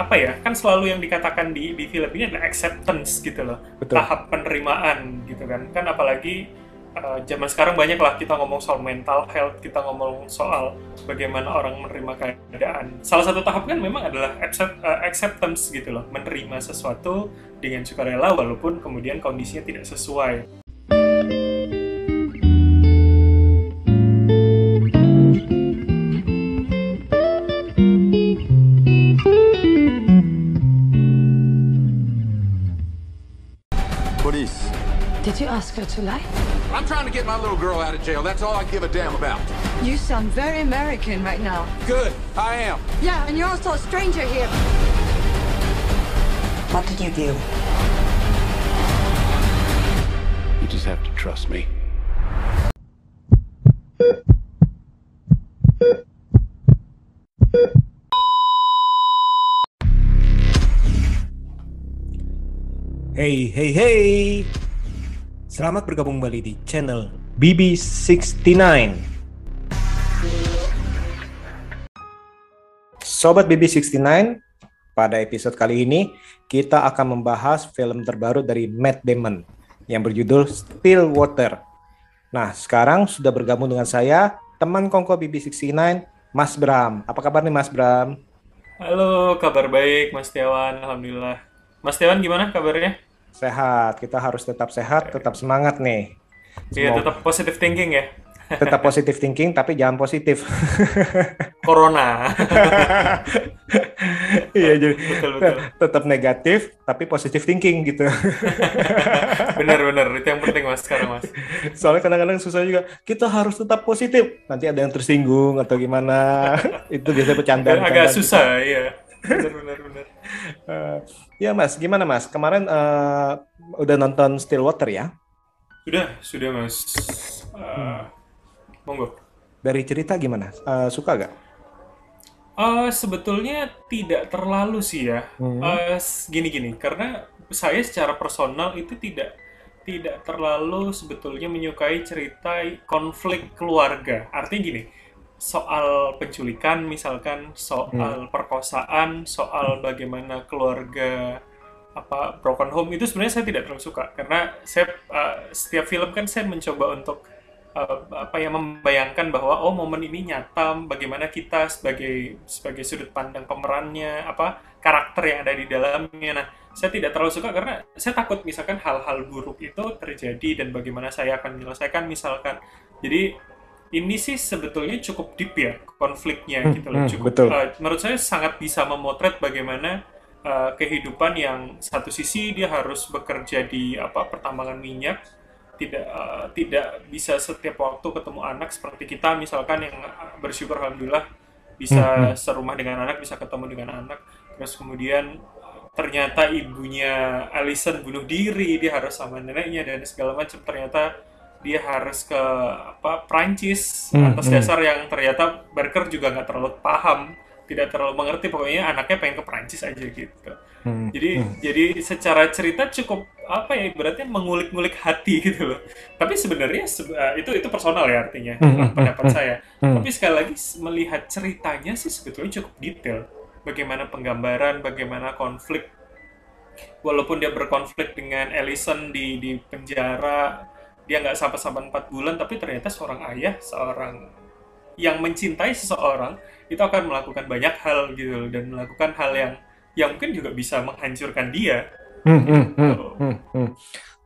apa ya kan selalu yang dikatakan di di film ini adalah acceptance gitu loh. Betul. tahap penerimaan gitu kan. Kan apalagi uh, zaman sekarang banyak lah kita ngomong soal mental health kita ngomong soal bagaimana orang menerima keadaan. Salah satu tahap kan memang adalah accept, uh, acceptance gitu loh. Menerima sesuatu dengan sukarela walaupun kemudian kondisinya tidak sesuai ask her to lie? I'm trying to get my little girl out of jail. That's all I give a damn about. You sound very American right now. Good. I am. Yeah, and you're also a stranger here. What did you do? You just have to trust me. Hey, hey, hey. Selamat bergabung kembali di channel BB69. Sobat BB69, pada episode kali ini kita akan membahas film terbaru dari Matt Damon yang berjudul Stillwater. Nah, sekarang sudah bergabung dengan saya, teman kongko BB69, Mas Bram. Apa kabar nih Mas Bram? halo kabar baik Mas Tiawan alhamdulillah Mas Tiawan gimana kabarnya Sehat, kita harus tetap sehat, tetap semangat nih. Iya tetap positive thinking ya tetap positif thinking tapi jangan positif. Corona Iya jadi betul betul tetap negatif tapi positif thinking gitu. benar-benar itu yang penting mas sekarang mas Soalnya kadang-kadang susah juga. Kita harus tetap positif. Nanti ada yang tersinggung atau gimana. Itu biasanya bercanda. agak susah iya benar-benar benar ya Mas, gimana Mas? Kemarin eh, udah nonton Stillwater ya? sudah sudah mas Eh, monggo Dari cerita gimana? Eh, suka gak? Eh, sebetulnya tidak terlalu sih ya Hmm. S- gini-gini karena saya secara personal itu tidak tidak terlalu sebetulnya menyukai cerita konflik keluarga artinya gini soal penculikan misalkan soal perkosaan soal bagaimana keluarga apa broken home itu sebenarnya saya tidak terlalu suka. Karena saya uh, setiap film kan saya mencoba untuk uh, apa ya membayangkan bahwa oh momen ini nyata bagaimana kita sebagai sebagai sudut pandang pemerannya apa karakter yang ada di dalamnya. Nah saya tidak terlalu suka karena saya takut misalkan hal-hal buruk itu terjadi dan bagaimana saya akan menyelesaikan misalkan. Jadi ini sih sebetulnya cukup deep ya konfliknya Hmm, gitu loh hmm, cukup betul. uh, menurut saya sangat bisa memotret bagaimana uh, kehidupan yang satu sisi dia harus bekerja di apa pertambangan minyak tidak uh, tidak bisa setiap waktu ketemu anak seperti kita misalkan yang bersyukur alhamdulillah bisa Hmm, serumah dengan anak bisa ketemu dengan anak terus kemudian ternyata ibunya Alison bunuh diri dia harus sama neneknya dan segala macam ternyata dia harus ke apa Prancis Hmm, atas hmm. dasar yang ternyata Barker juga nggak terlalu paham tidak terlalu mengerti pokoknya anaknya pengen ke Prancis aja gitu Hmm, jadi hmm. jadi secara cerita cukup apa ya ibaratnya mengulik-ngulik hati gitu loh tapi sebenarnya se- eh, itu itu personal ya artinya Hmm, hmm, pendapat hmm, saya hmm. tapi sekali lagi melihat ceritanya sih sebetulnya cukup detail bagaimana penggambaran bagaimana konflik walaupun dia berkonflik dengan Ellison di di penjara dia nggak sampai-sampai empat bulan tapi ternyata seorang ayah seorang yang mencintai seseorang itu akan melakukan banyak hal gitu dan melakukan hal yang yang mungkin juga bisa menghancurkan dia Hmm, hmm, hmm, Gitu. hmm, hmm.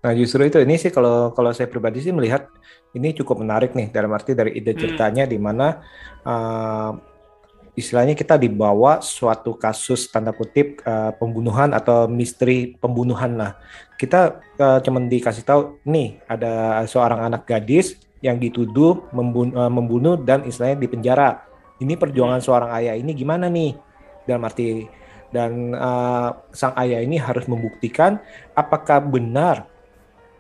Nah justru itu ini sih kalau kalau saya pribadi sih melihat ini cukup menarik nih dalam arti dari ide Hmm. ceritanya di mana uh, istilahnya kita dibawa suatu kasus tanda kutip uh, pembunuhan atau misteri pembunuhan lah. Kita uh, cuman dikasih tahu nih ada seorang anak gadis yang dituduh membun- uh, membunuh dan istilahnya di penjara. Ini perjuangan seorang ayah ini gimana nih dalam arti dan uh, sang ayah ini harus membuktikan apakah benar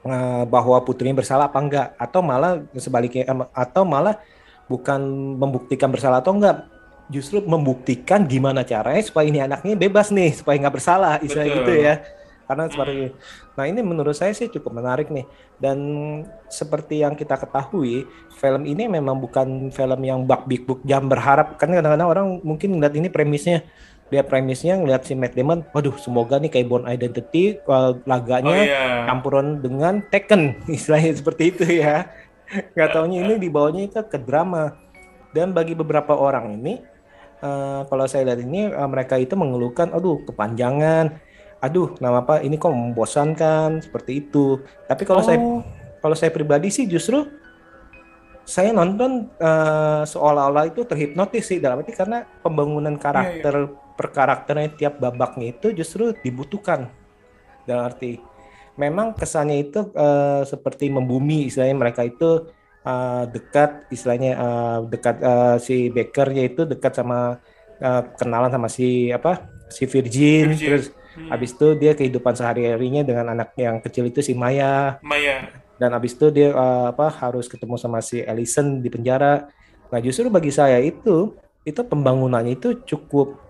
uh, bahwa putrinya bersalah apa enggak atau malah sebaliknya atau malah bukan membuktikan bersalah atau enggak justru membuktikan gimana caranya supaya ini anaknya bebas nih supaya nggak bersalah istilah gitu ya karena seperti nah ini menurut saya sih cukup menarik nih dan seperti yang kita ketahui film ini memang bukan film yang bak big book jam berharap kan kadang-kadang orang mungkin ngeliat ini premisnya dia premisnya ngeliat si Matt Damon, waduh semoga nih kayak Born Identity uh, laganya Oh, iya. campuran dengan Tekken istilahnya seperti itu ya. Nggak taunya ini dibawanya itu ke drama. Dan bagi beberapa orang ini, eh, kalau saya lihat ini eh, mereka itu mengeluhkan, aduh kepanjangan, aduh nama apa? Ini kok membosankan. Seperti itu. Tapi kalau saya Oh. kalau saya pribadi sih justru saya nonton eh, seolah-olah itu terhipnotis sih dalam arti karena pembangunan karakter per karakternya tiap babaknya itu justru dibutuhkan. Dalam arti memang kesannya itu eh, seperti membumi istilahnya mereka itu eh, dekat istilahnya eh, dekat eh, si Bakernya itu dekat sama eh, kenalan sama si apa si Virgin, Virgin. terus Hmm. habis itu dia kehidupan sehari-harinya dengan anak yang kecil itu si Maya Maya. dan habis itu dia eh, apa harus ketemu sama si Ellison di penjara. Nah, justru bagi saya itu itu pembangunannya itu cukup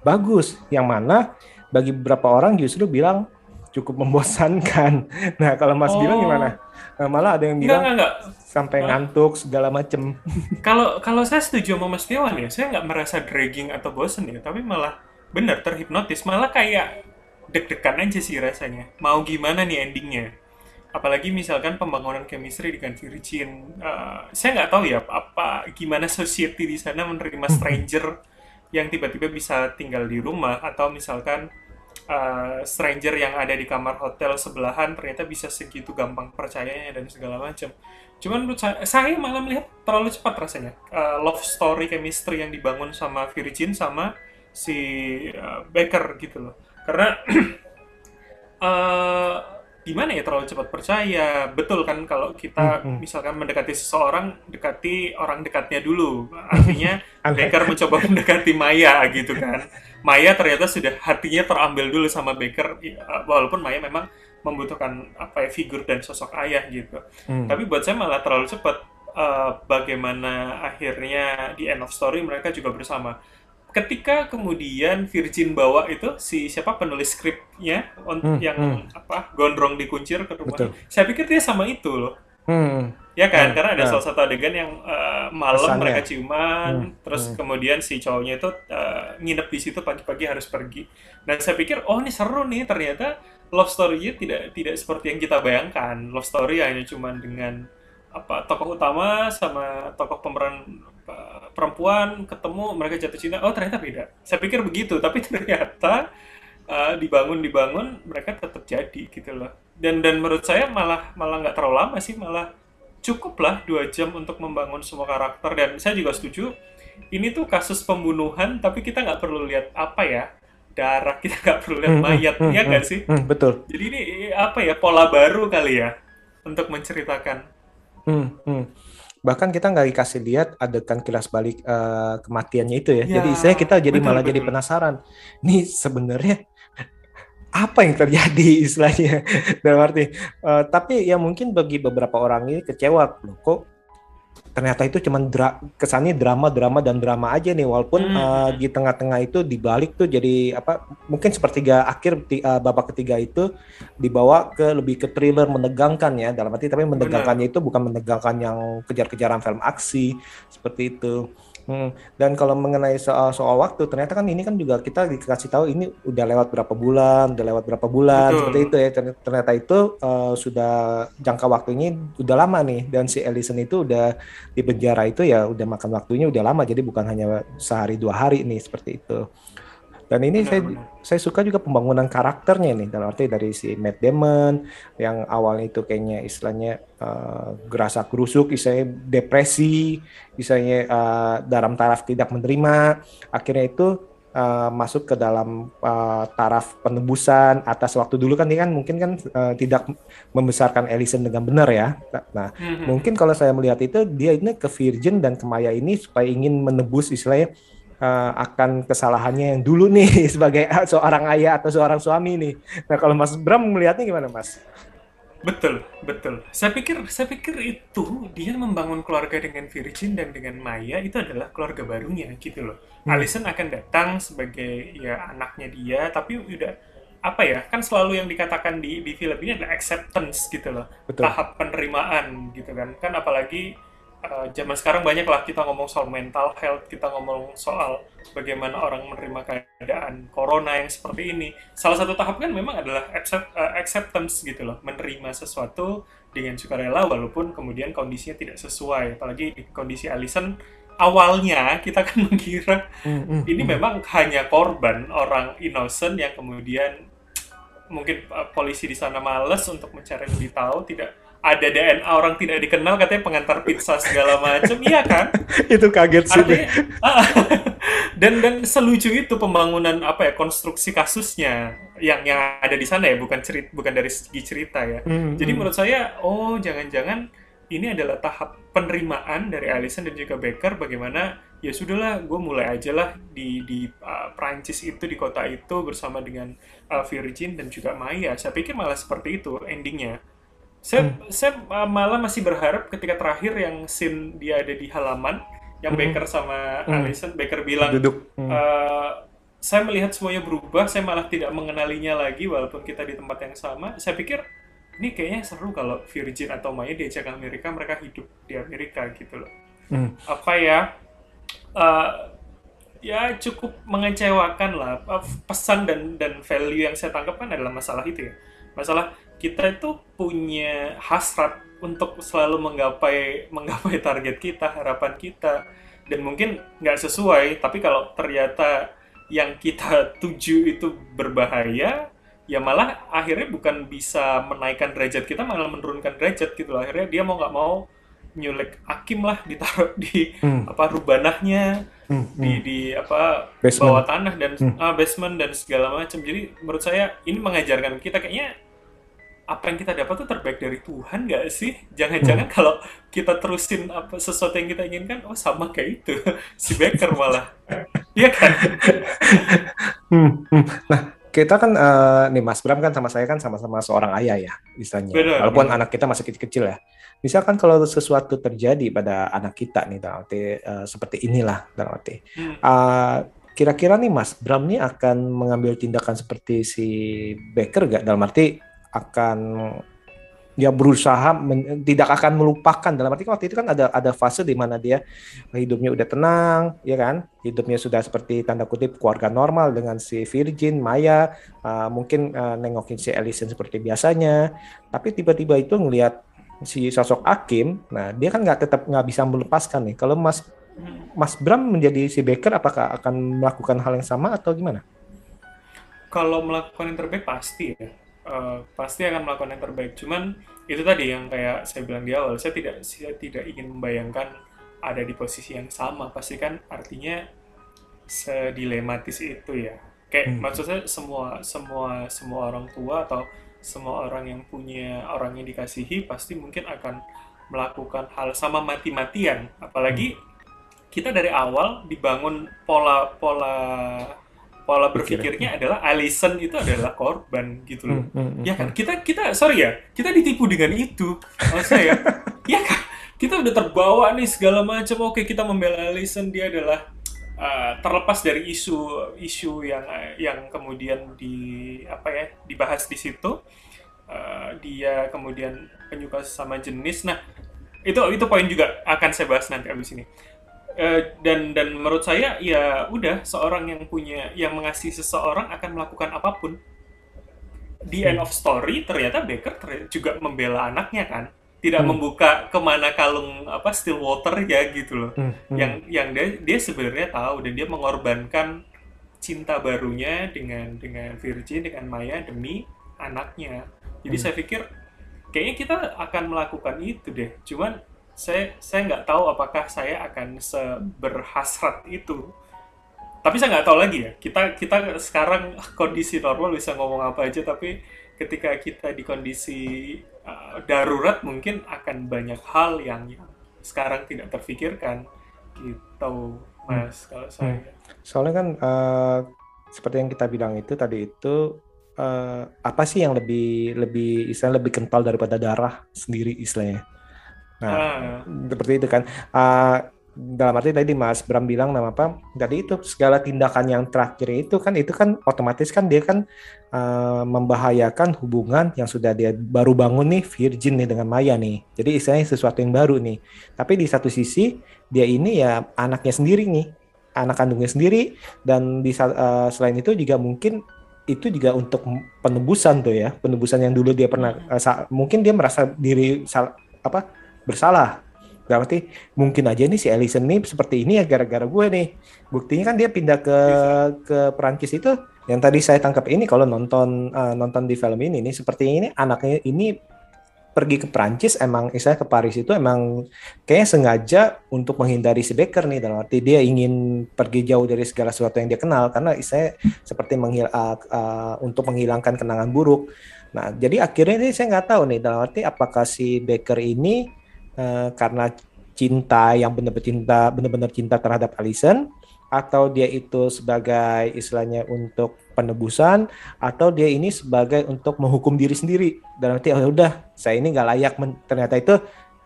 bagus yang mana bagi beberapa orang justru bilang cukup membosankan. Nah, kalau Mas Oh. bilang gimana? Nah, malah ada yang Enggak, bilang enggak, enggak. sampai ngantuk segala macem. Kalau kalau saya setuju sama Mas Tiawan ya, saya nggak merasa dragging atau bosen ya, tapi malah benar terhipnotis, malah kayak deg-degan aja sih rasanya. Mau gimana nih endingnya? Apalagi misalkan pembangunan chemistry dengan Virgin, Eh, saya nggak tahu ya apa gimana society di sana menerima stranger yang tiba-tiba bisa tinggal di rumah atau misalkan eh, stranger yang ada di kamar hotel sebelahan ternyata bisa segitu gampang percayanya dan segala macam. Cuman menurut saya, saya malah melihat terlalu cepat rasanya. Eh, love story chemistry yang dibangun sama Virgin sama si eh, Baker gitu loh. Karena eh gimana ya terlalu cepat percaya. Betul kan kalau kita Hmm, hmm. misalkan mendekati seseorang, dekati orang dekatnya dulu. Artinya. Baker mencoba mendekati Maya gitu kan. Maya ternyata sudah hatinya terambil dulu sama Baker ya, walaupun Maya memang membutuhkan apa ya figur dan sosok ayah gitu. Hmm. Tapi buat saya malah terlalu cepat eh, bagaimana akhirnya di end of story mereka juga bersama. Ketika kemudian Virgin bawa itu si siapa penulis skripnya on- Hmm, yang hmm. apa gondrong dikuncir ke. Betul. Saya pikir dia sama itu loh. Hmm. Ya kan, Hmm, karena ada ya. salah satu adegan yang eh, malam Kesannya. mereka ciuman, Hmm, terus hmm. kemudian si cowoknya itu eh, nginep di situ pagi-pagi harus pergi. Dan saya pikir, oh ini seru nih, ternyata love story-nya tidak tidak seperti yang kita bayangkan. Love story hanya cuman dengan apa tokoh utama sama tokoh pemeran perempuan ketemu mereka jatuh cinta. Oh ternyata beda. Saya pikir begitu, tapi ternyata eh, dibangun dibangun mereka tetap jadi gitu loh. Dan dan menurut saya malah malah nggak terlalu lama sih, malah cukuplah dua jam untuk membangun semua karakter dan saya juga setuju ini tuh kasus pembunuhan tapi kita nggak perlu lihat apa ya darah kita nggak perlu lihat Hmm, hmm, mayat hmm, ya hmm, nggak sih hmm, betul. jadi ini apa ya pola baru kali ya untuk menceritakan Hmm, hmm. Bahkan kita nggak dikasih lihat adegan kilas balik eh, kematiannya itu ya. Ya, Jadi saya kita jadi betul, malah jadi betul. penasaran. Nih sebenarnya apa yang terjadi istilahnya dalam arti. eh, tapi ya mungkin bagi beberapa orang ini kecewa loh kok ternyata itu cuman dra kesannya drama drama dan drama aja nih walaupun Hmm, hmm. di tengah-tengah itu dibalik tuh jadi apa mungkin sepertiga akhir eh, babak ketiga itu dibawa ke lebih ke thriller menegangkan ya dalam arti tapi menegangkannya itu bukan menegangkan yang kejar-kejaran film aksi seperti itu Hmm, Dan kalau mengenai soal soal waktu ternyata kan ini kan juga kita dikasih tahu ini udah lewat berapa bulan udah lewat berapa bulan Betul. seperti itu ya. Ternyata- itu eh, sudah jangka waktunya udah lama nih. Dan si Ellison itu udah di penjara itu ya udah makan waktunya udah lama. Jadi bukan hanya sehari dua hari nih seperti itu dan ini saya Benar-benar. saya suka juga pembangunan karakternya nih dalam arti dari si Matt Damon yang awalnya itu kayaknya istilahnya eh, gerasa gerusuk istilahnya depresi istilahnya eh, dalam taraf tidak menerima akhirnya itu eh, masuk ke dalam eh, taraf penebusan atas waktu dulu kan dia kan mungkin kan eh, tidak membesarkan Ellison dengan benar ya nah Hmm, hmm. Mungkin kalau saya melihat itu dia ini ke Virgin dan ke Maya ini supaya ingin menebus istilahnya eh, akan kesalahannya yang dulu nih sebagai seorang ayah atau seorang suami nih. Nah kalau Mas Bram melihatnya gimana Mas? Betul, betul. Saya pikir, saya pikir itu dia membangun keluarga dengan Virgin dan dengan Maya itu adalah keluarga barunya gitu loh. Hmm. Allison akan datang sebagai ya anaknya dia, tapi udah apa ya? Kan selalu yang dikatakan di di film ini adalah acceptance gitu loh, Betul. tahap penerimaan gitu kan. Kan apalagi uh, zaman sekarang banyak lah kita ngomong soal mental health, kita ngomong soal bagaimana orang menerima keadaan corona yang seperti ini. Salah satu tahap kan memang adalah accept, uh, acceptance gitu loh, menerima sesuatu dengan sukarela walaupun kemudian kondisinya tidak sesuai. Apalagi di kondisi Alison awalnya kita kan mengira Hmm, hmm, ini memang hanya korban orang innocent yang kemudian mungkin uh, polisi di sana males untuk mencari lebih tahu tidak ada DNA orang tidak dikenal katanya pengantar pizza segala macam. Iya kan? Itu kaget sih. artinya ah, dan dan selucu itu pembangunan apa ya konstruksi kasusnya yang yang ada di sana ya bukan cerita bukan dari segi cerita ya. Hmm, jadi menurut saya oh jangan-jangan ini adalah tahap penerimaan dari Alison dan juga Becker bagaimana ya sudahlah gue mulai aja lah di di uh, Prancis itu di kota itu bersama dengan uh, Virgin dan juga Maya. Saya pikir malah seperti itu endingnya saya saya uh, malah masih berharap ketika terakhir yang scene dia ada di halaman yang Hmm. Becker sama Hmm. Alison Becker bilang duduk. Hmm. Uh, saya melihat semuanya berubah, saya malah tidak mengenalinya lagi walaupun kita di tempat yang sama. Saya pikir ini kayaknya seru kalau Virgin atau Maya diajak ke Amerika, mereka hidup di Amerika gitu loh. Hmm. Apa ya? uh, ya cukup mengecewakan lah. Pesan dan dan value yang saya tangkap kan adalah masalah itu ya. Masalah kita itu punya hasrat untuk selalu menggapai menggapai target kita, harapan kita, dan mungkin nggak sesuai. Tapi kalau ternyata yang kita tuju itu berbahaya, ya malah akhirnya bukan bisa menaikkan derajat kita, malah menurunkan derajat gitu loh. Akhirnya dia mau nggak mau nyulik Akim lah ditaruh di Hmm. apa rubanahnya Hmm, di hmm. di apa Basement. bawah tanah dan Hmm. ah, basement dan segala macam. Jadi menurut saya ini mengajarkan kita kayaknya apa yang kita dapat tuh terbaik dari Tuhan nggak sih? Jangan-jangan Hmm. kalau kita terusin apa sesuatu yang kita inginkan, oh sama kayak itu si Baker malah, iya kan? Hmm, hmm. Nah, kita kan eh, nih Mas Bram kan sama saya kan sama-sama seorang ayah ya, istilahnya. Benar, Walaupun benar. anak kita masih kecil-kecil ya. Misalkan kalau sesuatu terjadi pada anak kita nih, dalam arti eh, seperti inilah, dalam arti. Hmm. Eh, kira-kira nih Mas Bram nih akan mengambil tindakan seperti si Baker gak? Dalam arti akan dia berusaha men- tidak akan melupakan dalam arti kan waktu itu kan ada ada fase di mana dia hidupnya udah tenang ya kan hidupnya sudah seperti tanda kutip keluarga normal dengan si Virgin Maya uh, mungkin uh, nengokin si Ellison seperti biasanya tapi tiba-tiba itu ngelihat si sosok Akim nah dia kan nggak tetap nggak bisa melepaskan nih kalau Mas. Mas Bram menjadi si Baker apakah akan melakukan hal yang sama atau gimana? Kalau melakukan yang terbaik pasti ya, Eh, pasti akan melakukan yang terbaik. Cuman itu tadi yang kayak saya bilang di awal, saya tidak saya tidak ingin membayangkan ada di posisi yang sama. Pasti kan artinya sedilematis itu ya. Kayak Hmm. maksud saya semua semua semua orang tua atau semua orang yang punya orang yang dikasihi pasti mungkin akan melakukan hal sama mati-matian. Apalagi kita dari awal dibangun pola pola berpikirnya. adalah Alison itu adalah korban gitu loh. Hmm, hmm, hmm, Ya kan? kita kita sorry ya kita ditipu dengan itu. Maksud saya ya kan? Kita udah terbawa nih segala macam. Oke kita membela Alison dia adalah uh, terlepas dari isu isu yang yang kemudian di apa ya dibahas di situ. Uh, dia kemudian penyuka sesama jenis. Nah itu itu poin juga akan saya bahas nanti abis ini Eh, dan dan menurut saya ya udah seorang yang punya yang mengasihi seseorang akan melakukan apa pun di end of story ternyata Baker ter- juga membela anaknya kan tidak Hmm. membuka ke mana kalung apa Stillwater ya gitu loh hmm, hmm. yang yang dia dia sebenarnya tahu dan dia mengorbankan cinta barunya dengan dengan Virgin dengan Maya demi anaknya jadi Hmm. saya pikir kayaknya kita akan melakukan itu deh cuman saya saya nggak tahu apakah saya akan seberhasrat itu. Tapi saya nggak tahu lagi ya. Kita kita sekarang kondisi normal bisa ngomong apa aja tapi ketika kita di kondisi uh, darurat mungkin akan banyak hal yang, yang sekarang tidak terfikirkan gitu mas kalau saya. Soalnya kan eh, seperti yang kita bilang itu tadi itu eh, apa sih yang lebih lebih istilahnya lebih kental daripada darah sendiri istilahnya. Nah, Ah, seperti itu kan. Ah, dalam arti tadi Mas Bram bilang nama apa? Tadi itu segala tindakan yang terakhir itu kan itu kan otomatis kan dia kan uh, membahayakan hubungan yang sudah dia baru bangun nih virgin nih dengan Maya nih. Jadi istilahnya sesuatu yang baru nih. Tapi di satu sisi dia ini ya anaknya sendiri nih anak kandungnya sendiri. Dan di uh, selain itu juga mungkin itu juga untuk penebusan tuh ya. Penebusan yang dulu dia pernah uh, mungkin dia merasa diri apa bersalah. Berarti mungkin aja nih si Ellison nih seperti ini ya gara-gara gue nih. Buktinya kan dia pindah ke ke Perancis itu. Yang tadi saya tangkap ini kalau nonton uh, nonton di film ini nih seperti ini anaknya ini pergi ke Prancis emang saya ke Paris itu emang kayaknya sengaja untuk menghindari si Baker nih. Dalam arti dia ingin pergi jauh dari segala sesuatu yang dia kenal karena saya seperti menghil uh, uh, untuk menghilangkan kenangan buruk. Nah jadi akhirnya ini saya nggak tahu nih dalam arti apakah si Baker ini uh, karena cinta yang benar-benar cinta benar-benar cinta terhadap Alison atau dia itu sebagai istilahnya untuk penebusan atau dia ini sebagai untuk menghukum diri sendiri. Dan nanti oh, udah saya ini nggak layak ternyata itu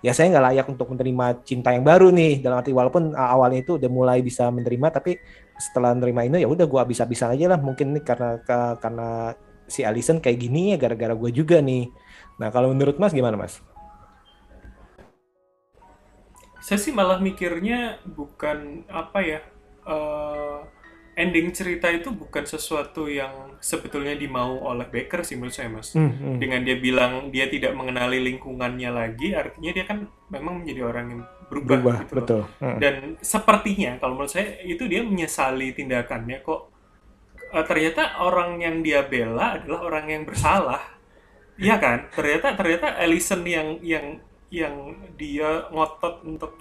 ya saya nggak layak untuk menerima cinta yang baru nih. Dalam arti walaupun uh, awalnya itu udah mulai bisa menerima tapi setelah menerima ini ya udah gue bisa-bisa aja lah mungkin ini karena karena si Alison kayak gini ya gara-gara gue juga nih. Nah kalau menurut Mas gimana Mas? Saya sih malah mikirnya bukan apa ya uh, ending cerita itu bukan sesuatu yang sebetulnya dimau oleh Baker sih menurut saya mas. Mm hmm. Dengan dia bilang dia tidak mengenali lingkungannya lagi, artinya dia kan memang menjadi orang yang berubah, berubah gitu betul. Hmm. Dan sepertinya kalau menurut saya itu dia menyesali tindakannya kok. Uh, ternyata orang yang dia bela adalah orang yang bersalah. Iya kan? Ternyata ternyata Ellison yang yang yang dia ngotot untuk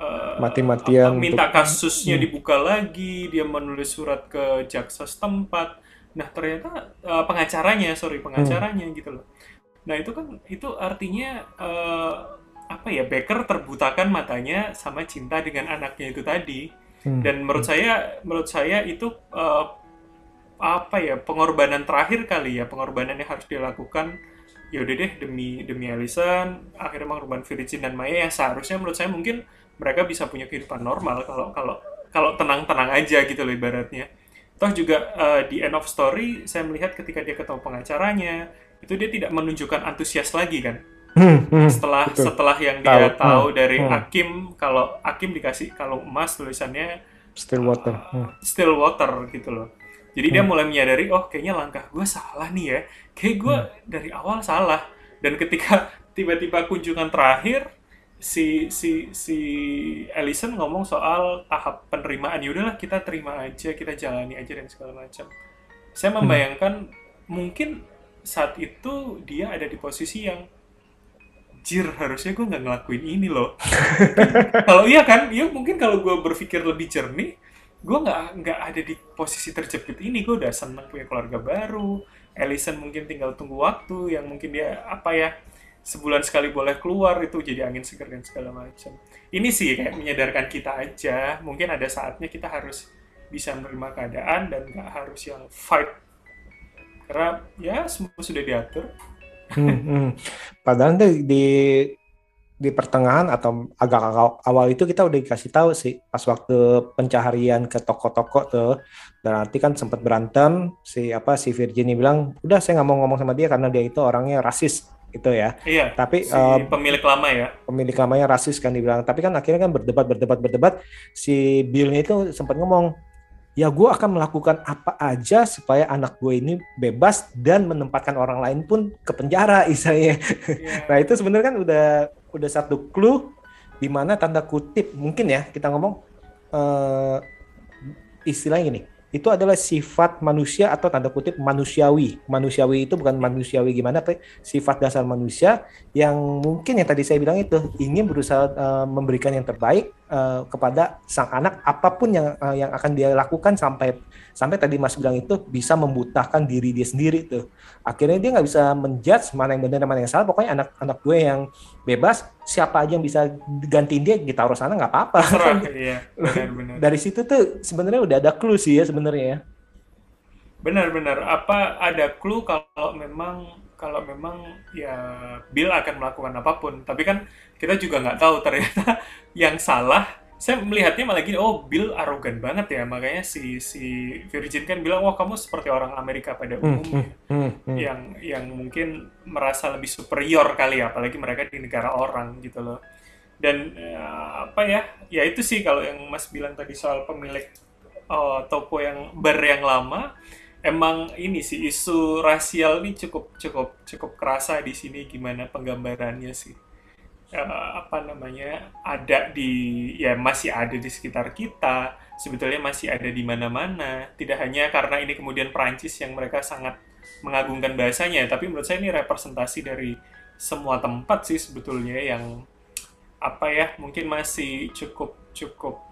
uh, mati-matian minta kasusnya hmm. dibuka lagi dia menulis surat ke jaksa setempat nah ternyata uh, pengacaranya sorry pengacaranya hmm. gitu loh nah itu kan itu artinya uh, apa ya Becker terbutakan matanya sama cinta dengan anaknya itu tadi hmm. dan menurut saya menurut saya itu uh, apa ya pengorbanan terakhir kali ya pengorbanan yang harus dilakukan ya udah deh demi demi Alison akhirnya mengorban Virgin dan Maya yang seharusnya menurut saya mungkin mereka bisa punya kehidupan normal kalau kalau kalau tenang-tenang aja gitu loh ibaratnya. Toh juga uh, di end of story saya melihat ketika dia ketemu pengacaranya itu dia tidak menunjukkan antusias lagi kan. Hmm, hmm, setelah betul. setelah yang dia tahu, tahu hmm, dari hmm. Akim kalau Akim dikasih kalung emas tulisannya still water. Uh, still water gitu loh. Jadi hmm. dia mulai menyadari oh kayaknya langkah gue salah nih ya. Kayak gue hmm. dari awal salah. Dan ketika tiba-tiba kunjungan terakhir si si si Ellison ngomong soal tahap penerimaan ya udahlah kita terima aja kita jalani aja dan segala macam saya hmm. membayangkan hmm. mungkin saat itu dia ada di posisi yang jir harusnya gue nggak ngelakuin ini loh kalau iya kan iya mungkin kalau gue berpikir lebih jernih gue nggak nggak ada di posisi terjepit ini gue udah seneng punya keluarga baru Ellison mungkin tinggal tunggu waktu yang mungkin dia apa ya sebulan sekali boleh keluar itu jadi angin segar dan segala macam. Ini sih kayak menyadarkan kita aja, mungkin ada saatnya kita harus bisa menerima keadaan dan nggak harus yang fight karena ya semua sudah diatur. Hmm, hmm. Padahal di, di di pertengahan atau agak awal itu kita udah dikasih tahu sih pas waktu pencaharian ke toko-toko tuh dan nanti kan sempat berantem si apa si Virginia bilang udah saya nggak mau ngomong sama dia karena dia itu orangnya rasis itu ya. Iya. Tapi si uh, pemilik lama ya. Pemilik lamanya rasis kan dibilang. Tapi kan akhirnya kan berdebat berdebat berdebat si Billnya itu sempat ngomong ya gue akan melakukan apa aja supaya anak gue ini bebas dan menempatkan orang lain pun ke penjara istilahnya. Yeah. nah itu sebenarnya kan udah udah satu clue di mana tanda kutip mungkin ya kita ngomong uh, istilahnya gini itu adalah sifat manusia atau tanda kutip manusiawi. Manusiawi itu bukan manusiawi gimana, tapi sifat dasar manusia yang mungkin yang tadi saya bilang itu ingin berusaha uh, memberikan yang terbaik uh, kepada sang anak apa pun yang uh, yang akan dia lakukan sampai sampai tadi Mas bilang itu bisa membutahkan diri dia sendiri tuh. Akhirnya dia nggak bisa menjudge mana yang benar dan mana yang salah. Pokoknya anak-anak gue yang bebas siapa aja yang bisa gantiin dia kita urus sana nggak apa-apa. iya. Dari situ tuh sebenarnya udah ada clue sih ya sebenarnya ya. Benar-benar. Apa ada clue kalau memang kalau memang ya Bill akan melakukan apa pun. Tapi kan kita juga nggak tahu ternyata yang salah saya melihatnya malah gini, oh Bill arogan banget ya, makanya si si Virgin kan bilang, wah kamu seperti orang Amerika pada Hmm, umumnya, hmm, hmm. yang yang mungkin merasa lebih superior kali ya, apalagi mereka di negara orang gitu loh. Dan eh, apa ya, ya itu sih kalau yang Mas bilang tadi soal pemilik eh, toko yang bar yang lama, emang ini sih isu rasial ini cukup cukup cukup kerasa di sini gimana penggambarannya sih. Eh, apa namanya ada di ya masih ada di sekitar kita sebetulnya masih ada di mana-mana. Tidak hanya karena ini kemudian Perancis yang mereka sangat mengagungkan bahasanya tapi menurut saya ini representasi dari semua tempat sih sebetulnya yang apa ya mungkin masih cukup cukup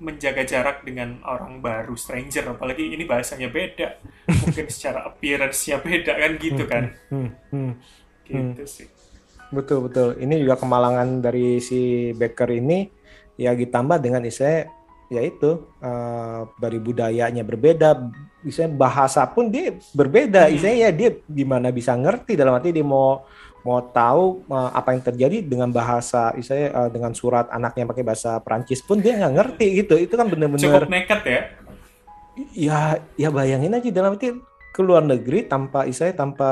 menjaga jarak dengan orang baru stranger apalagi ini bahasanya beda mungkin secara appearance-nya beda kan gitu kan Hmm, hmm. gitu sih Betul betul. Ini juga kemalangan dari si Baker ini ya ditambah dengan istilah yaitu eh, dari budayanya berbeda, misalnya bahasa pun dia berbeda. Hmm. Istilahnya ya dia gimana bisa ngerti dalam arti dia mau mau tahu eh, apa yang terjadi dengan bahasa istilahnya eh, dengan surat anaknya pakai bahasa Prancis pun dia nggak ngerti gitu. Itu kan cukup benar-benar nekat ya ya ya bayangin aja dalam arti ke luar negeri tanpa istilahnya tanpa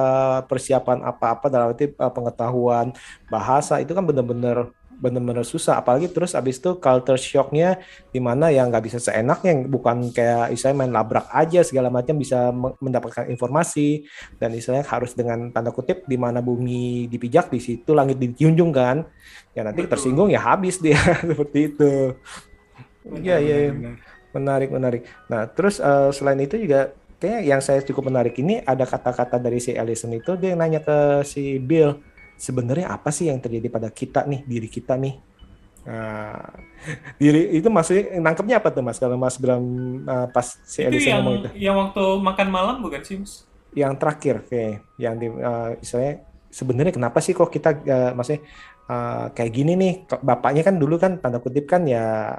persiapan apa-apa dalam arti uh, pengetahuan bahasa itu kan benar-benar benar-benar susah apalagi terus abis itu culture shocknya di mana yang nggak bisa seenaknya bukan kayak istilahnya main labrak aja segala macam bisa me- mendapatkan informasi dan istilahnya harus dengan tanda kutip di mana bumi dipijak di situ langit dijunjung kan ya nanti Betul. tersinggung ya habis dia seperti itu iya iya. Benar-benar. Menarik, menarik. Nah, terus eh, selain itu juga kayaknya yang saya cukup menarik ini ada kata-kata dari si Ellison itu dia nanya ke si Bill, sebenarnya apa sih yang terjadi pada kita nih, diri kita nih? Nah, diri itu maksudnya nangkepnya apa tuh Mas? Kalau Mas Bram eh, pas si itu Ellison yang ngomong itu, yang waktu makan malam bukan sih Mas? yang terakhir kayak yang di eh, istilahnya sebenarnya kenapa sih kok kita eh, maksudnya eh, kayak gini nih? Bapaknya kan dulu kan tanda kutip kan ya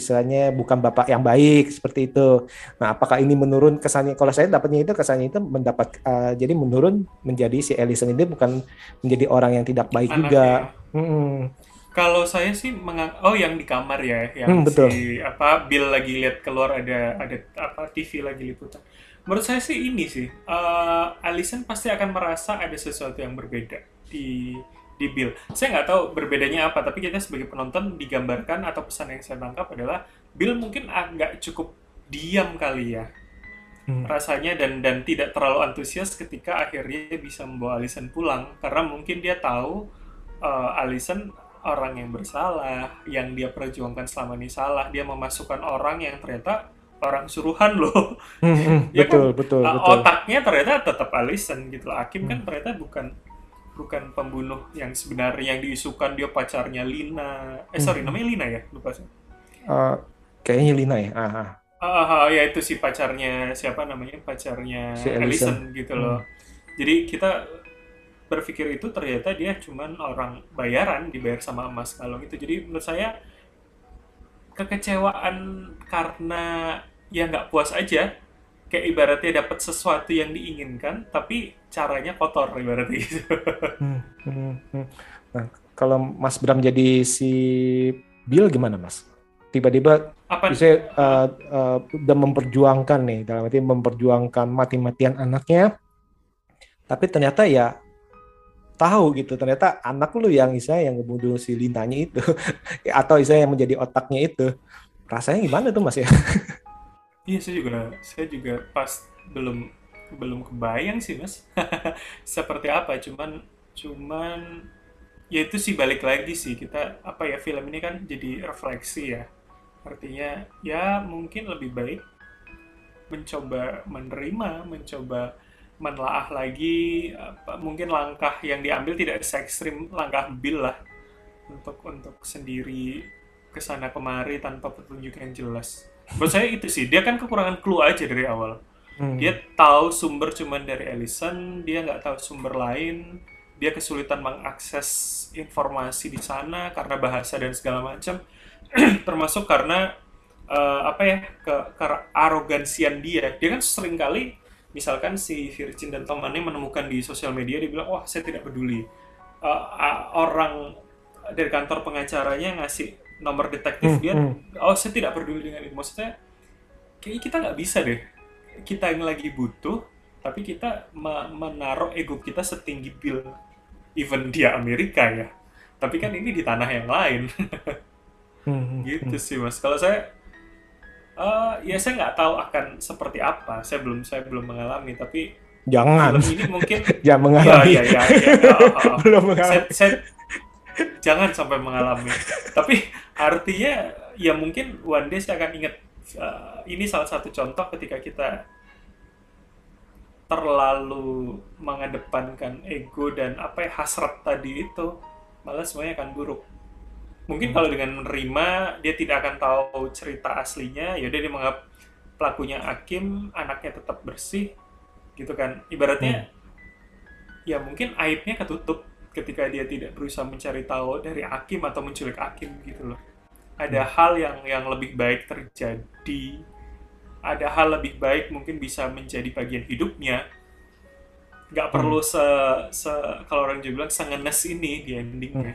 istilahnya bukan bapak yang baik seperti itu. Nah, apakah ini menurun kesannya? Kalau saya dapatnya itu kesannya itu mendapat eh, jadi menurun menjadi si Ellison ini bukan menjadi orang yang tidak baik juga. Anaknya. Mm-mm. Kalau saya sih mengang oh yang di kamar ya, yang Hmm, betul. si apa Bill lagi lihat keluar ada ada apa TV lagi liputan. Menurut saya sih ini sih, eh Allison pasti akan merasa ada sesuatu yang berbeda di di Bill. Saya nggak tahu berbedanya apa, tapi kita sebagai penonton digambarkan atau pesan yang saya tangkap adalah Bill mungkin agak cukup diam kali ya Hmm. rasanya dan dan tidak terlalu antusias ketika akhirnya bisa membawa Allison pulang karena mungkin dia tahu eh, Allison orang yang bersalah yang dia perjuangkan selama ini salah dia memasukkan orang yang ternyata orang suruhan loh Hmm, hmm, Ya betul, kan? betul, Uh, betul. otaknya ternyata tetap Allison gitu loh Akim kan Hmm. ternyata bukan bukan pembunuh yang sebenarnya yang diisukan dia pacarnya Lina eh sorry Hmm. namanya Lina ya lupa saya Eh, kayaknya Lina ya. Ah, ah. Ah, ah, ya itu si pacarnya siapa namanya pacarnya Si Ellison Ellison. gitu loh. Jadi kita berpikir itu ternyata dia cuman orang bayaran dibayar sama emas kalung itu. Jadi menurut saya kekecewaan karena ya nggak puas aja. Kayak ibaratnya dapat sesuatu yang diinginkan, tapi caranya kotor ibaratnya gitu. Hmm, hmm, hmm. Nah, kalau Mas Bram jadi si Bill gimana, Mas? Tiba-tiba Apa? bisa eh, eh, udah memperjuangkan nih, dalam arti memperjuangkan mati-matian anaknya, tapi ternyata ya tahu gitu, ternyata anak lu yang Isa yang ngebunuh si Lintanya itu, atau Isa yang menjadi otaknya itu, rasanya gimana tuh Mas ya? Iya, saya juga saya juga pas belum belum kebayang sih, Mas. Seperti apa, cuman cuman ya itu sih balik lagi sih kita apa ya film ini kan jadi refleksi ya. Artinya ya mungkin lebih baik mencoba menerima, mencoba menelaah lagi apa, mungkin langkah yang diambil tidak se ekstrim langkah Bill lah untuk untuk sendiri ke sana kemari tanpa petunjuk yang jelas. Menurut saya itu sih, dia kan kekurangan clue aja dari awal. Hmm. Dia tahu sumber cuman dari Ellison, dia nggak tahu sumber lain, dia kesulitan mengakses informasi di sana karena bahasa dan segala macam, termasuk karena eh, apa ya ke, ke arogansian dia. Dia kan sering kali, misalkan si Virgin dan temannya menemukan di sosial media, dia bilang, wah saya tidak peduli. Eh, a- orang dari kantor pengacaranya ngasih nomor detektif Hmm, dia hmm. oh saya tidak peduli dengan itu. Maksudnya kayaknya kita nggak bisa deh. Kita yang lagi butuh tapi kita me- menaruh ego kita setinggi Bill even dia Amerika ya. Tapi kan ini di tanah yang lain. Hmm, hmm, gitu sih mas. Kalau saya eh, ya saya nggak tahu akan seperti apa. Saya belum saya belum mengalami tapi Jangan, film ini mungkin jangan ya mengalami. ya ya, ya, oh, oh, oh. Belum saya, mengalami. saya- jangan sampai mengalami. Tapi artinya ya mungkin one day saya akan ingat uh, ini salah satu contoh ketika kita terlalu mengedepankan ego dan apa ya hasrat tadi itu malah semuanya akan buruk. Mungkin kalau dengan menerima dia tidak akan tahu cerita aslinya ya dia menganggap pelakunya Hakim anaknya tetap bersih gitu kan. Ibaratnya ya mungkin aibnya ketutup ketika dia tidak berusaha mencari tahu dari Hakim atau menculik Hakim gitu loh. Ada hal yang yang lebih baik terjadi, ada hal lebih baik mungkin bisa menjadi bagian hidupnya. Nggak perlu se, se kalau orang juga bilang sengenes ini di endingnya,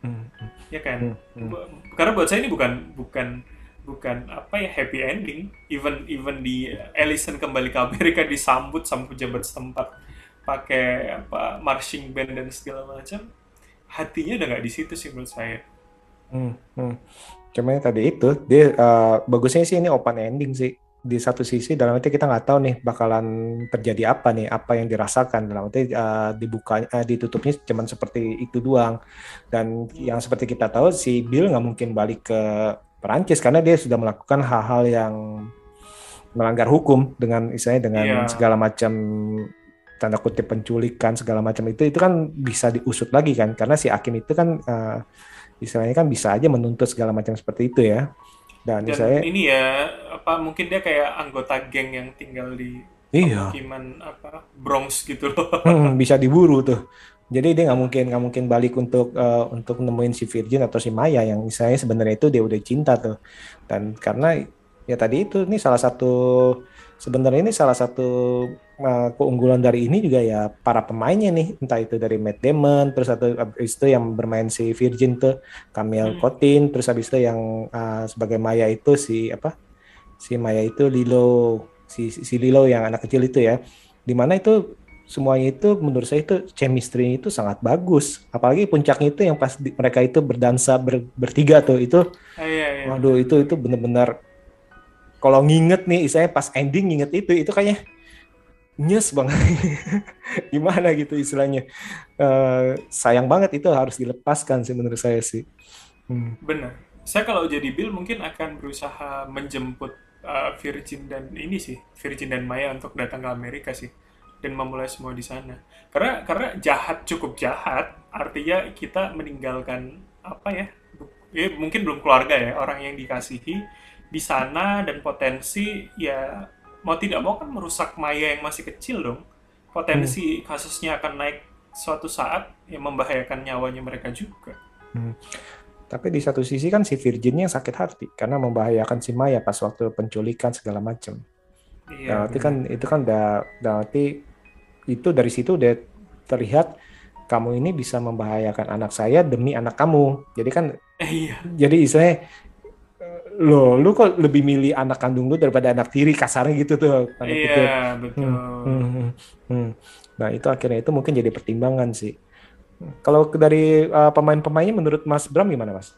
Hmm, ya kan? hmm, hmm. Karena buat saya ini bukan bukan bukan apa ya happy ending. Even even di Ellison kembali ke Amerika disambut sama pejabat setempat pakai apa marching band dan segala macam. Hatinya udah nggak di situ sih menurut saya. Hmm, hmm. Cuma yang tadi itu dia eh, bagusnya sih ini open ending sih. Di satu sisi dalam arti kita nggak tahu nih bakalan terjadi apa nih, apa yang dirasakan dalam arti eh, dibuka eh, ditutupnya cuman seperti itu doang. Dan yang seperti kita tahu si Bill nggak mungkin balik ke Perancis karena dia sudah melakukan hal-hal yang melanggar hukum dengan istilahnya dengan Iya. segala macam tanda kutip penculikan segala macam itu itu kan bisa diusut lagi kan. Karena si hakim itu kan eh, istilahnya kan bisa aja menuntut segala macam seperti itu ya. Dan, Dan saya ini ya apa mungkin dia kayak anggota geng yang tinggal di iya. pemukiman apa Bronx gitu loh. hmm, bisa diburu tuh. Jadi dia nggak mungkin nggak mungkin balik untuk eh, untuk nemuin si Virgin atau si Maya yang misalnya sebenarnya itu dia udah cinta tuh. Dan karena ya tadi itu ini salah satu sebenarnya ini salah satu eh, keunggulan dari ini juga ya para pemainnya nih entah itu dari Matt Damon terus atau habis itu yang bermain si Virgin tuh Camille Hmm. Cotin terus habis itu yang eh, sebagai Maya itu si apa si Maya itu Lilo si si Lilo yang anak kecil itu ya di mana itu semuanya itu menurut saya itu chemistry itu sangat bagus apalagi puncaknya itu yang pas di- mereka itu berdansa ber- bertiga tuh itu Ah, iya, iya. waduh itu itu bener-bener kalau nginget nih saya pas ending nginget itu itu kayaknya nyes banget gimana gitu istilahnya Eh, sayang banget itu harus dilepaskan sih menurut saya sih Hmm. Benar. Saya kalau jadi Bill mungkin akan berusaha menjemput uh, Virgin dan ini sih, Virgin dan Maya untuk datang ke Amerika sih dan memulai semua di sana. Karena karena jahat cukup jahat, artinya kita meninggalkan apa ya? Ya mungkin belum keluarga ya, orang yang dikasihi di sana dan potensi ya mau tidak mau kan merusak Maya yang masih kecil dong. Potensi kasusnya akan naik suatu saat yang membahayakan nyawanya mereka juga. Tapi di satu sisi kan si Virginnya yang sakit hati karena membahayakan si Maya pas waktu penculikan segala macam. Iya. Berarti kan itu kan udah berarti itu dari situ udah terlihat kamu ini bisa membahayakan anak saya demi anak kamu. Jadi kan Eh, iya. jadi istilahnya lo lu kok lebih milih anak kandung lu daripada anak tiri kasarnya gitu tuh. Iya, betul. Hmm, hmm, hmm, hmm. Nah itu akhirnya itu mungkin jadi pertimbangan sih. Kalau dari uh, pemain-pemainnya menurut Mas Bram gimana Mas?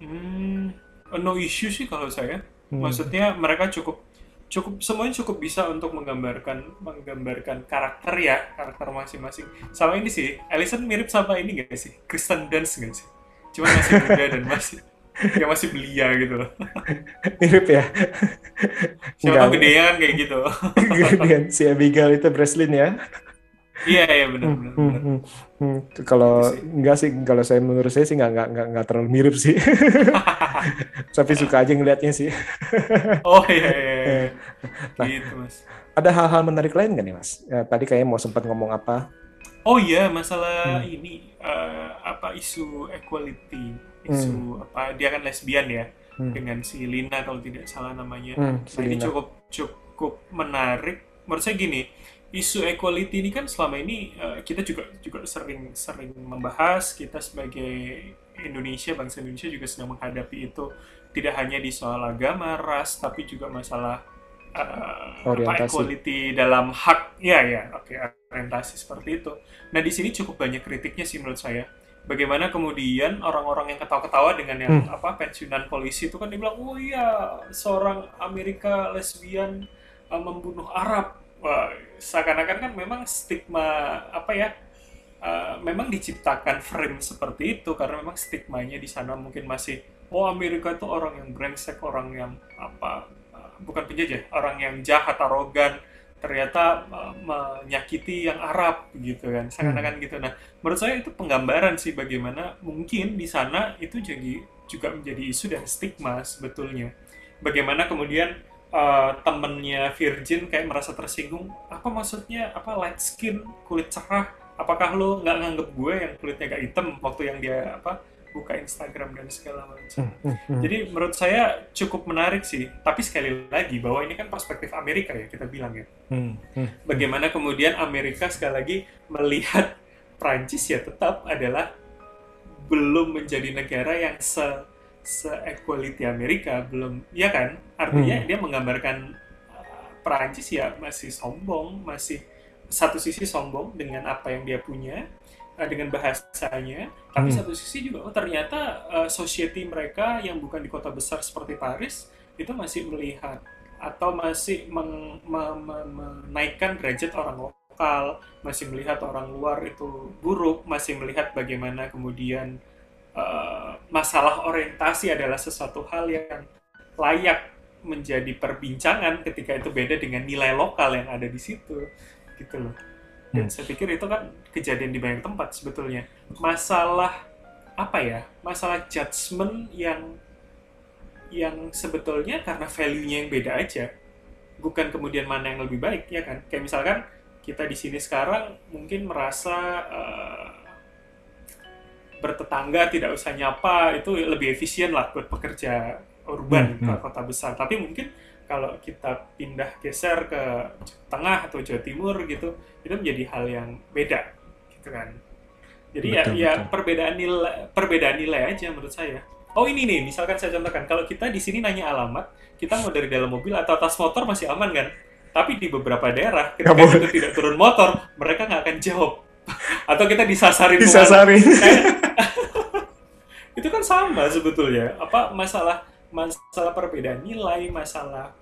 Hmm, no issue sih kalau saya. Hmm. Maksudnya mereka cukup cukup semuanya cukup bisa untuk menggambarkan menggambarkan karakter ya, karakter masing-masing. Sama ini sih, Ellison mirip sama ini gak sih? Kristen Dunst gak sih? Cuma masih muda dan masih ya masih belia gitu loh. Mirip ya. Siapa tahu gedenya kan kayak gitu. Gedean si Abigail itu Breslin ya. Iya, iya benar benar. Hmm, benar. hmm, hmm. Kalau Gitu sih. enggak sih, kalau saya menurut saya sih enggak enggak enggak, enggak terlalu mirip sih. Tapi suka aja ngelihatnya sih. Oh iya iya. iya. Nah. Gitu, Mas. Ada hal-hal menarik lain nggak nih Mas? Ya, tadi kayaknya mau sempat ngomong apa? Oh iya, masalah Hmm. ini eh, apa isu equality, isu apa dia kan lesbian ya Hmm. dengan si Lina kalau tidak salah namanya. Hmm, Nah, ini cukup cukup menarik. Menurut saya gini, isu equality ini kan selama ini eh, kita juga juga sering sering membahas kita sebagai Indonesia bangsa Indonesia juga sedang menghadapi itu tidak hanya di soal agama ras tapi juga masalah uh, apa, Orientasi. equality dalam hak ya ya oke orientasi seperti itu nah di sini cukup banyak kritiknya sih menurut saya bagaimana kemudian orang-orang yang ketawa-ketawa dengan yang Hmm. apa pensiunan polisi itu kan dibilang oh iya seorang Amerika lesbian uh, membunuh Arab Wah, seakan-akan kan memang stigma apa ya uh, memang diciptakan frame seperti itu karena memang stigmanya di sana mungkin masih oh Amerika itu orang yang brengsek orang yang apa uh, bukan penjajah orang yang jahat arogan ternyata uh, menyakiti yang Arab gitu kan seakan-akan gitu. Nah menurut saya itu penggambaran sih bagaimana mungkin di sana itu jadi juga menjadi isu dan stigma sebetulnya. Bagaimana kemudian uh, temennya Virgin kayak merasa tersinggung apa maksudnya? Apa light skin? Kulit cerah? Apakah lo nggak nganggep gue yang kulitnya gak hitam waktu yang dia apa buka Instagram dan segala macam Hmm, hmm. jadi menurut saya cukup menarik sih tapi sekali lagi bahwa ini kan perspektif Amerika ya kita bilang ya Hmm, hmm. bagaimana kemudian Amerika sekali lagi melihat Prancis ya tetap adalah belum menjadi negara yang se se equality Amerika belum ya kan artinya Hmm. dia menggambarkan uh, Prancis ya masih sombong masih satu sisi sombong dengan apa yang dia punya uh, dengan bahasanya tapi Hmm. satu sisi juga oh ternyata uh, society mereka yang bukan di kota besar seperti Paris itu masih melihat atau masih meng- me- me- menaikkan derajat orang lokal, masih melihat orang luar itu buruk, masih melihat bagaimana kemudian eh, masalah orientasi adalah sesuatu hal yang layak menjadi perbincangan ketika itu beda dengan nilai lokal yang ada di situ, gitu loh. Dan Hmm. saya pikir itu kan kejadian di banyak tempat sebetulnya. Masalah apa ya? Masalah judgement yang yang sebetulnya karena value-nya yang beda aja bukan kemudian mana yang lebih baik ya kan kayak misalkan kita di sini sekarang mungkin merasa eh, bertetangga tidak usah nyapa itu lebih efisien lah buat pekerja urban Hmm, ke hmm. kota besar tapi mungkin kalau kita pindah geser ke tengah atau Jawa Timur gitu itu menjadi hal yang beda gitu kan jadi ya Betul, ya betul. perbedaan nilai perbedaan nilai aja menurut saya Oh ini nih, misalkan saya contohkan, kalau kita di sini nanya alamat, kita mau dari dalam mobil atau atas motor masih aman kan? Tapi di beberapa daerah, ketika boleh. kita tidak turun motor, mereka nggak akan jawab. atau kita disasarin. Disasarin. Kayak- itu kan sama sebetulnya. Apa masalah masalah perbedaan nilai, masalah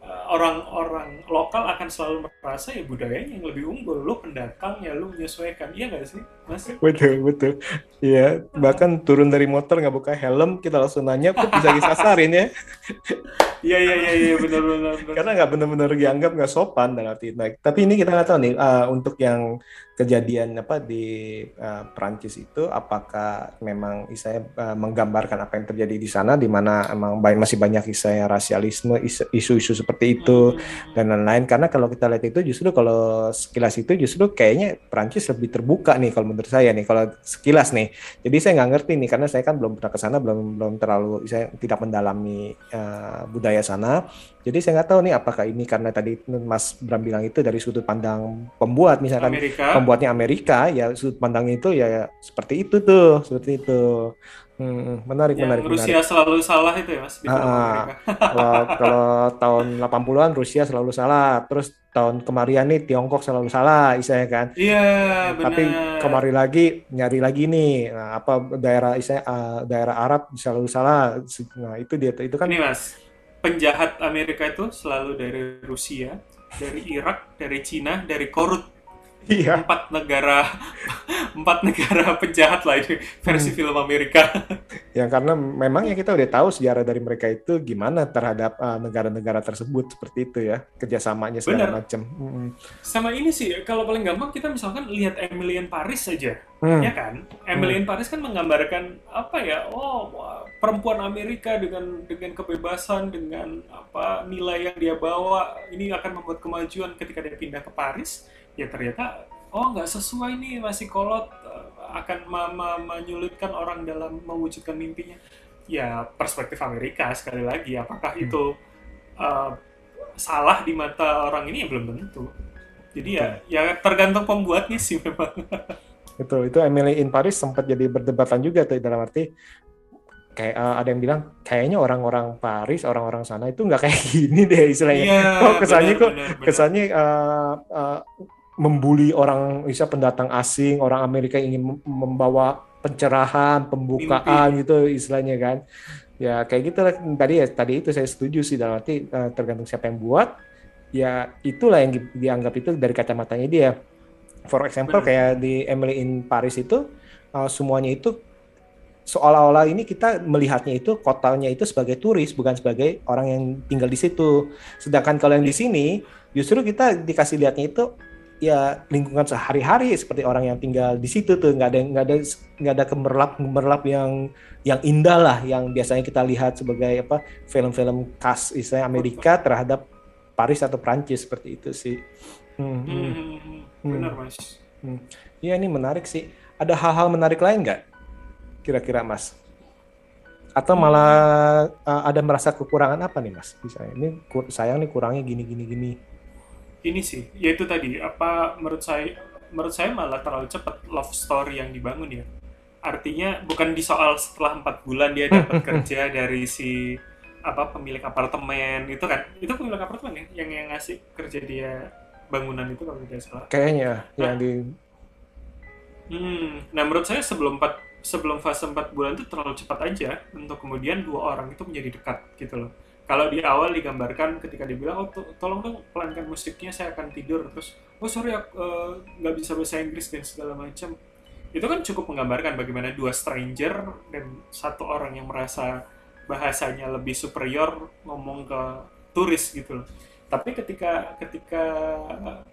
eh, orang-orang lokal akan selalu merasa ya budayanya yang lebih unggul. Lu pendatang ya lu menyesuaikan. Iya nggak sih? Mas? Betul, betul. Iya, bahkan turun dari motor nggak buka helm, kita langsung nanya, kok bisa disasarin ya? Iya iya iya iya benar benar. benar. Karena nggak benar-benar dianggap nggak sopan dalam arti. Nah, tapi ini kita nggak tahu nih, uh, untuk yang kejadian apa di uh, Perancis itu, apakah memang istilahnya uh, menggambarkan apa yang terjadi di sana, di mana emang ba- masih banyak istilahnya rasialisme, is- isu-isu seperti itu, Hmm. dan lain-lain. Karena kalau kita lihat itu justru kalau sekilas itu justru kayaknya Prancis lebih terbuka nih kalau menurut saya nih kalau sekilas nih. Jadi saya nggak ngerti nih karena saya kan belum pernah ke sana, belum belum terlalu saya tidak mendalami eh, budaya sana. Jadi saya nggak tahu nih apakah ini karena tadi Mas Bram bilang itu dari sudut pandang pembuat misalkan Amerika. pembuatnya Amerika ya sudut pandangnya itu ya seperti itu tuh, seperti itu. Hmm, menarik, yang menarik, menarik. Rusia selalu salah itu ya mas di Ah, ah. Kalau kalau tahun 80-an Rusia selalu salah, terus tahun kemarin nih Tiongkok selalu salah, istilahnya kan. Iya benar. Tapi kemarin lagi nyari lagi nih, nah, apa daerah istilahnya ah, daerah Arab selalu salah. Nah itu dia itu kan Ini mas, penjahat Amerika itu selalu dari Rusia, dari Irak, dari Cina, dari Korut. Iya Empat negara, empat negara penjahat lah ini Hmm. versi film Amerika. yang karena memang ya kita udah tahu sejarah dari mereka itu gimana terhadap ah, negara-negara tersebut seperti itu ya kerjasamanya segala macam. Hmm. Sama ini sih, kalau paling gampang kita misalkan lihat Emily in Paris saja. Hmm. ya kan Emily in Paris kan menggambarkan apa ya oh perempuan Amerika dengan dengan kebebasan dengan apa nilai yang dia bawa ini akan membuat kemajuan ketika dia pindah ke Paris ya ternyata oh nggak sesuai nih masih kolot eh, akan me- me- menyulitkan orang dalam mewujudkan mimpinya. Ya perspektif Amerika sekali lagi apakah Hmm. itu eh, salah di mata orang ini? Ya belum tentu. Jadi ya ya tergantung pembuatnya sih memang. Itu itu Emily in Paris sempat jadi berdebatan juga tuh dalam arti kayak uh, ada yang bilang kayaknya orang-orang Paris orang-orang sana itu nggak kayak gini deh istilahnya. Iya, kok kesannya benar, kok benar, benar. kesannya uh, uh, membuli orang bisa pendatang asing orang Amerika yang ingin mem- membawa pencerahan pembukaan gitu istilahnya kan. Ya kayak gitu lah. Tadi ya tadi itu saya setuju sih. Dalam arti uh, tergantung siapa yang buat. Ya itulah yang di- dianggap itu dari kacamatanya dia. For example Benar. kayak di Emily in Paris itu uh, semuanya itu seolah-olah ini kita melihatnya itu kotanya itu sebagai turis bukan sebagai orang yang tinggal di situ. Sedangkan kalau yang di sini justru kita dikasih lihatnya itu ya lingkungan sehari-hari seperti orang yang tinggal di situ tuh nggak ada nggak ada nggak ada gemerlap gemerlap yang yang indah lah yang biasanya kita lihat sebagai apa film-film khas istilahnya Amerika terhadap Paris atau Prancis seperti itu sih. Hmm, hmm. Hmm, benar mas. Iya ini menarik sih. Ada hal-hal menarik lain nggak? Kira-kira Mas? Atau malah uh, ada merasa kekurangan apa nih Mas? Misalnya ini sayang nih kurangnya gini gini gini. Ini sih, yaitu tadi apa menurut saya menurut saya malah terlalu cepat love story yang dibangun ya. Artinya bukan di soal setelah empat bulan dia dapat kerja dari si apa pemilik apartemen itu kan itu pemilik apartemen ya yang yang ngasih kerja dia bangunan itu kalau tidak salah. Kayaknya yang di Hmm, nah menurut saya sebelum empat sebelum fase 4 bulan itu terlalu cepat aja untuk kemudian dua orang itu menjadi dekat gitu loh. Kalau di awal digambarkan ketika dibilang oh to- tolong dong pelankan musiknya saya akan tidur terus oh sorry aku eh, nggak bisa bahasa Inggris dan segala macam. Itu kan cukup menggambarkan bagaimana dua stranger dan satu orang yang merasa bahasanya lebih superior ngomong ke turis gitu loh. Tapi ketika ketika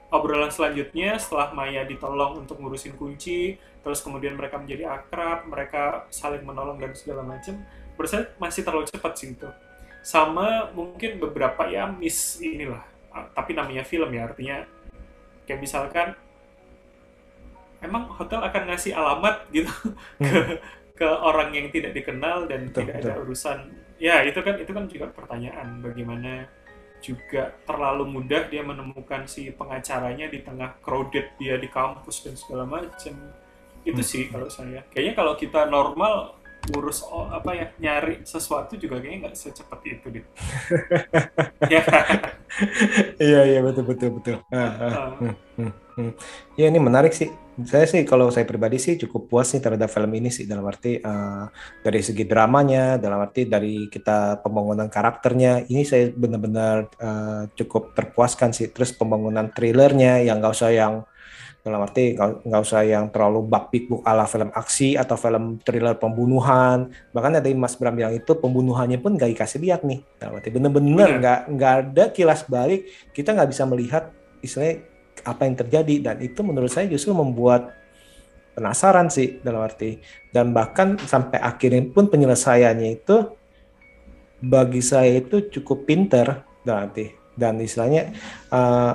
obrolan selanjutnya setelah Maya ditolong untuk ngurusin kunci, terus kemudian mereka menjadi akrab, mereka saling menolong dan segala macam, saya masih terlalu cepat sih itu. Sama mungkin beberapa ya miss inilah, Ah, tapi namanya film ya artinya kayak misalkan emang hotel akan ngasih alamat gitu ke ke orang yang tidak dikenal dan Betul, tidak ada urusan. Ya itu kan itu kan juga pertanyaan bagaimana juga terlalu mudah dia menemukan si pengacaranya di tengah crowded dia di kampus dan segala macam. Itu sih kalau saya. Kayaknya kalau kita normal ngurus apa ya nyari sesuatu juga kayaknya nggak secepat itu deh ya Iya iya betul betul betul. Hmm, hmm, hmm. Ya ini menarik sih. Saya sih kalau saya pribadi sih cukup puas nih terhadap film ini sih dalam arti eh, dari segi dramanya, dalam arti dari kita pembangunan karakternya, ini saya benar-benar eh, cukup terpuaskan sih. Terus pembangunan thrillernya yang nggak usah yang dalam arti nggak usah yang terlalu bak pikuk ala film aksi atau film thriller pembunuhan. Bahkan ada yang Mas Bram bilang itu pembunuhannya pun nggak dikasih lihat nih. Dalam arti bener-bener nggak nggak ada kilas balik. Kita nggak bisa melihat istilahnya apa yang terjadi. Dan itu menurut saya justru membuat penasaran sih dalam arti. Dan bahkan sampai akhirnya pun penyelesaiannya itu bagi saya itu cukup pinter dalam arti. Dan istilahnya eh,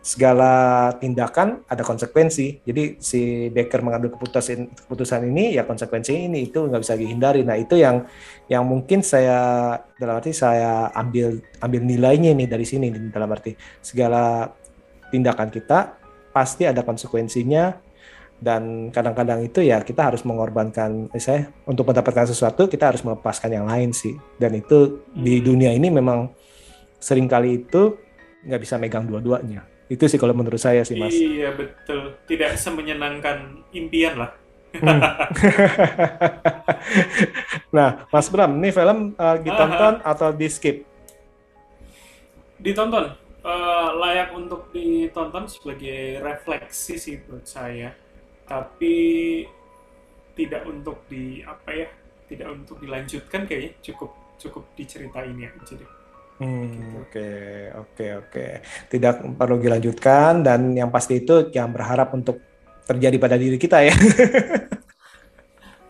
segala tindakan ada konsekuensi. Jadi si Baker mengambil keputusan keputusan ini ya konsekuensinya ini itu nggak bisa dihindari. Nah itu yang yang mungkin saya dalam arti saya ambil ambil nilainya nih dari sini dalam arti segala tindakan kita pasti ada konsekuensinya. Dan kadang-kadang itu ya kita harus mengorbankan eh, saya untuk mendapatkan sesuatu kita harus melepaskan yang lain sih. Dan itu di Hmm. dunia ini memang sering kali itu nggak bisa megang dua-duanya itu sih kalau menurut saya sih mas. Iya betul. Tidak semenyenangkan impian lah. Hmm. nah mas Bram ini film eh, ditonton atau di skip? Ditonton. Eh, layak untuk ditonton sebagai refleksi sih buat saya. Tapi tidak untuk di apa ya tidak untuk dilanjutkan kayaknya. Cukup cukup diceritain ya aja deh Oke, oke, oke. Tidak perlu dilanjutkan dan yang pasti itu yang berharap untuk terjadi pada diri kita ya.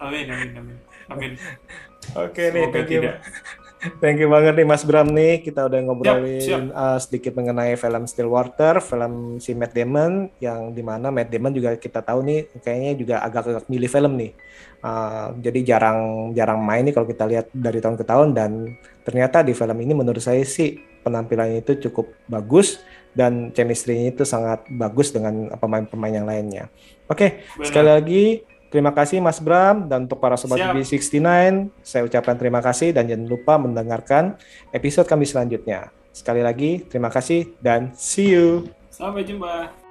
amin amin amin amin Oke nih, Semoga thank you. Thank you banget nih Mas Bram nih. Kita udah ngobrolin siap. uh, sedikit mengenai film Stillwater, film si Matt Damon yang di mana Matt Damon juga kita tahu nih kayaknya juga agak-agak milih film nih. Uh, jadi jarang jarang main nih kalau kita lihat dari tahun ke tahun dan ternyata di film ini menurut saya sih penampilannya itu cukup bagus dan chemistry-nya itu sangat bagus dengan pemain-pemain yang lainnya. Oke, Benar. sekali lagi terima kasih Mas Bram dan untuk para sobat Siap. TV69 saya ucapkan terima kasih dan jangan lupa mendengarkan episode kami selanjutnya. Sekali lagi terima kasih dan see you. Sampai jumpa.